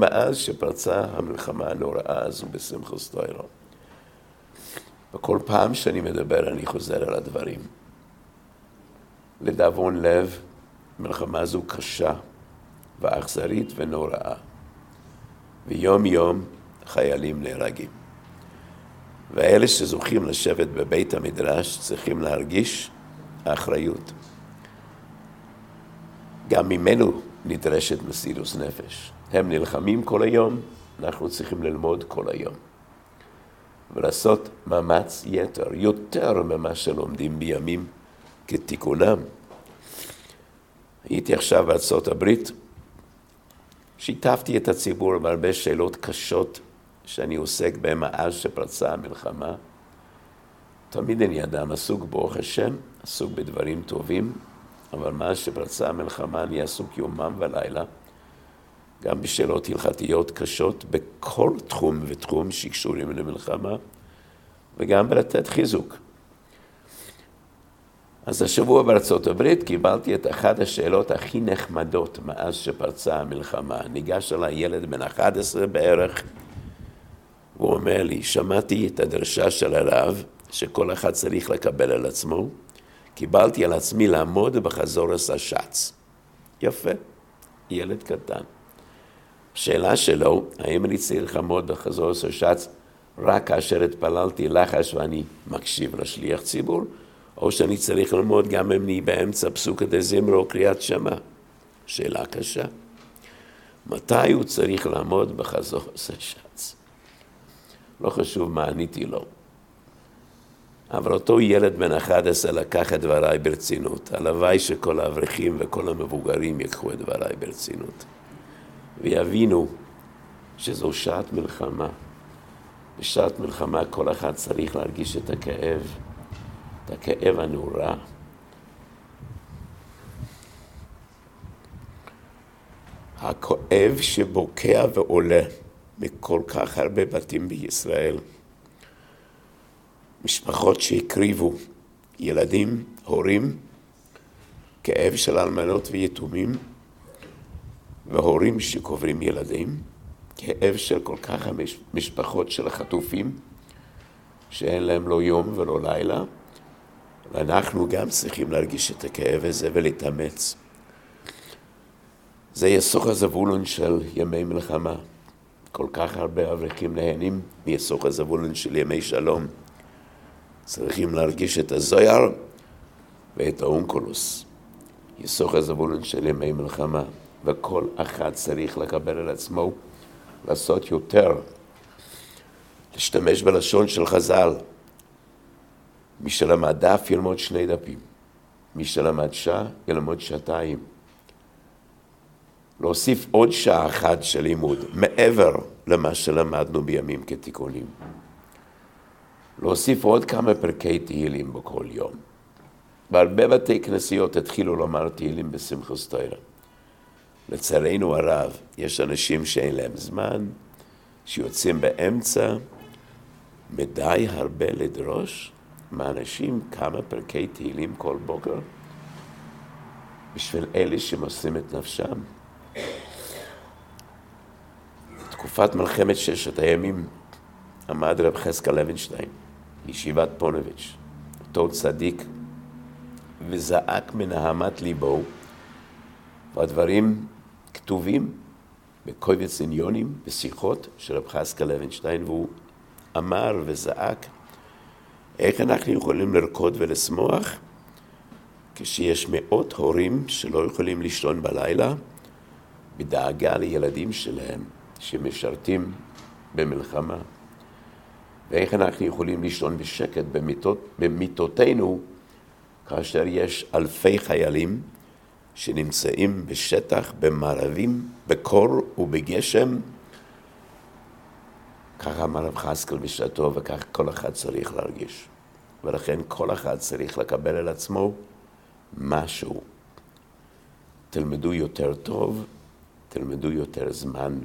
מאז שפרצה המלחמה הנוראה הזו בשמחוס תוירו. וכל פעם שאני מדבר אני חוזר על הדברים. לדאבון לב, מלחמה זו קשה ואכזרית ונוראה, ויום יום חיילים נהרגים. ואלה שזוכים לשבת בבית המדרש צריכים להרגיש האחריות. גם ממנו נדרשת מסירוס נפש. הם נלחמים כל היום, אנחנו צריכים ללמוד כל היום. ולעשות מאמץ יתר, יותר ממה שלומדים בימים כתיקונם. הייתי עכשיו בארצות הברית, שיתפתי את הציבור בהרבה שאלות קשות שאני עוסק בהן מאז שפרצה המלחמה. תמיד אני אדם עסוק ברוך השם, עסוק בדברים טובים, אבל מאז שפרצה המלחמה אני עסוק יומם ולילה, גם בשאלות הלכתיות קשות בכל תחום ותחום שקשורים למלחמה, וגם בלתת חיזוק. אז השבוע בארצות הברית קיבלתי את אחת השאלות הכי נחמדות מאז שפרצה המלחמה. ניגש אליי ילד בן 11 בערך, והוא אומר לי, שמעתי את הדרשה של הרב, שכל אחד צריך לקבל על עצמו, קיבלתי על עצמי לעמוד בחזור השץ. יפה, ילד קטן. שאלה שלו, האם אני צריך לעמוד בחזור השץ רק כאשר התפללתי לחש ואני מקשיב לשליח ציבור, או שאני צריך ללמוד גם אם אני באמצע פסוקא דזמר או קריאת שמע? שאלה קשה. מתי הוא צריך לעמוד בחזור השץ? לא חשוב מה עניתי לו. אבל אותו ילד בן 11 לקח את דבריי ברצינות. הלוואי שכל האברכים וכל המבוגרים ייקחו את דבריי ברצינות. ויבינו שזו שעת מלחמה. בשעת מלחמה כל אחד צריך להרגיש את הכאב, את הכאב הנורא. הכואב שבוקע ועולה מכל כך הרבה בתים בישראל. משפחות שהקריבו ילדים, הורים, כאב של אלמנות ויתומים, והורים שקוברים ילדים, כאב של כל כך המשפחות של החטופים, שאין להם לא יום ולא לילה, ואנחנו גם צריכים להרגיש את הכאב הזה ולהתאמץ. זה יסוך הזבולון של ימי מלחמה. כל כך הרבה אברכים נהנים מיסוך הזבולון של ימי שלום. צריכים להרגיש את הזויר ואת האונקולוס. יסוך הזבולון של ימי מלחמה. וכל אחד צריך לקבל על עצמו לעשות יותר, להשתמש בלשון של חז"ל. מי שלמד דף ילמוד שני דפים, מי שלמד שעה ילמוד שעתיים. להוסיף עוד שעה אחת של לימוד, מעבר למה שלמדנו בימים כתיקונים. להוסיף עוד כמה פרקי תהילים בכל יום. בהרבה בתי כנסיות התחילו לומר תהילים בשמחוס תוירה. לצערנו הרב, יש אנשים שאין להם זמן, שיוצאים באמצע, מדי הרבה לדרוש מאנשים כמה פרקי תהילים כל בוקר בשביל אלה שמוסרים את נפשם. בתקופת מלחמת ששת הימים עמד רב חזקאל לוינשטיין, ישיבת פונוביץ', אותו צדיק, וזעק מנהמת ליבו, והדברים כתובים בקובץ עניונים, בשיחות של רב חזקאל לוינשטיין, והוא אמר וזעק איך אנחנו יכולים לרקוד ולשמוח כשיש מאות הורים שלא יכולים לישון בלילה בדאגה לילדים שלהם שמשרתים במלחמה. ואיך אנחנו יכולים לישון בשקט במיטות, במיטותינו כאשר יש אלפי חיילים שנמצאים בשטח, במערבים, בקור ובגשם. ככה אמר רב חסקל בשעתו, וכך כל אחד צריך להרגיש. ולכן כל אחד צריך לקבל על עצמו משהו. תלמדו יותר טוב, תלמדו יותר זמן,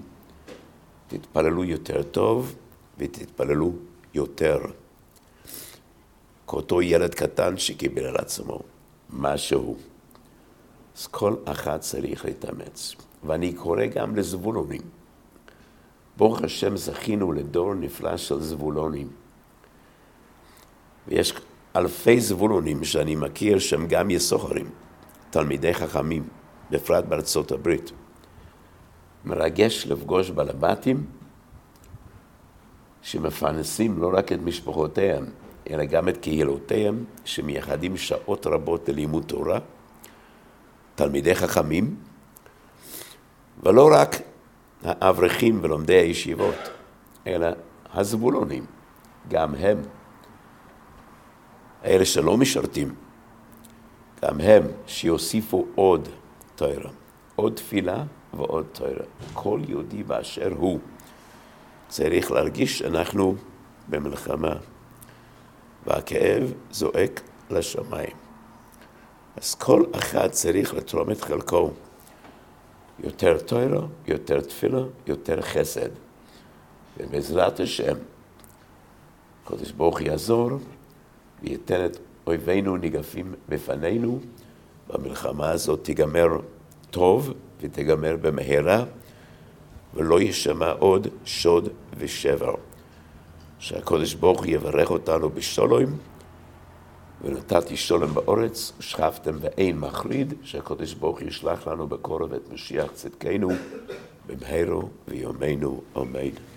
תתפללו יותר טוב ותתפללו יותר. כאותו ילד קטן שקיבל על עצמו משהו. אז כל אחד צריך להתאמץ. ואני קורא גם לזבולונים, ברוך השם זכינו לדור נפלא של זבולונים. ויש אלפי זבולונים שאני מכיר שהם גם יסוחרים, תלמידי חכמים, בפרט בארצות הברית. מרגש לפגוש בלבטים שמפרנסים לא רק את משפחותיהם, אלא גם את קהילותיהם, שמייחדים שעות רבות ללימוד תורה, תלמידי חכמים, ולא רק האברכים ולומדי הישיבות, אלא הזבולונים, גם הם, אלה שלא משרתים, גם הם שיוסיפו עוד תוירה, עוד תפילה ועוד תוירה. כל יהודי באשר הוא צריך להרגיש שאנחנו במלחמה, והכאב זועק לשמיים. אז כל אחד צריך לתרום את חלקו. יותר תוירה, יותר תפילה, יותר חסד. ובעזרת השם, הקדוש ברוך יעזור וייתן את אויבינו ניגפים בפנינו, והמלחמה הזאת תיגמר טוב ותיגמר במהרה, ולא יישמע עוד שוד ושבר. שהקדוש ברוך יברך אותנו בשלום, ונתתי שלום באורץ, ושכבתם ואין מחריד, שהקדוש ברוך ישלח לנו בקרוב את משיח צדקנו, במהרו ויומנו, אמן.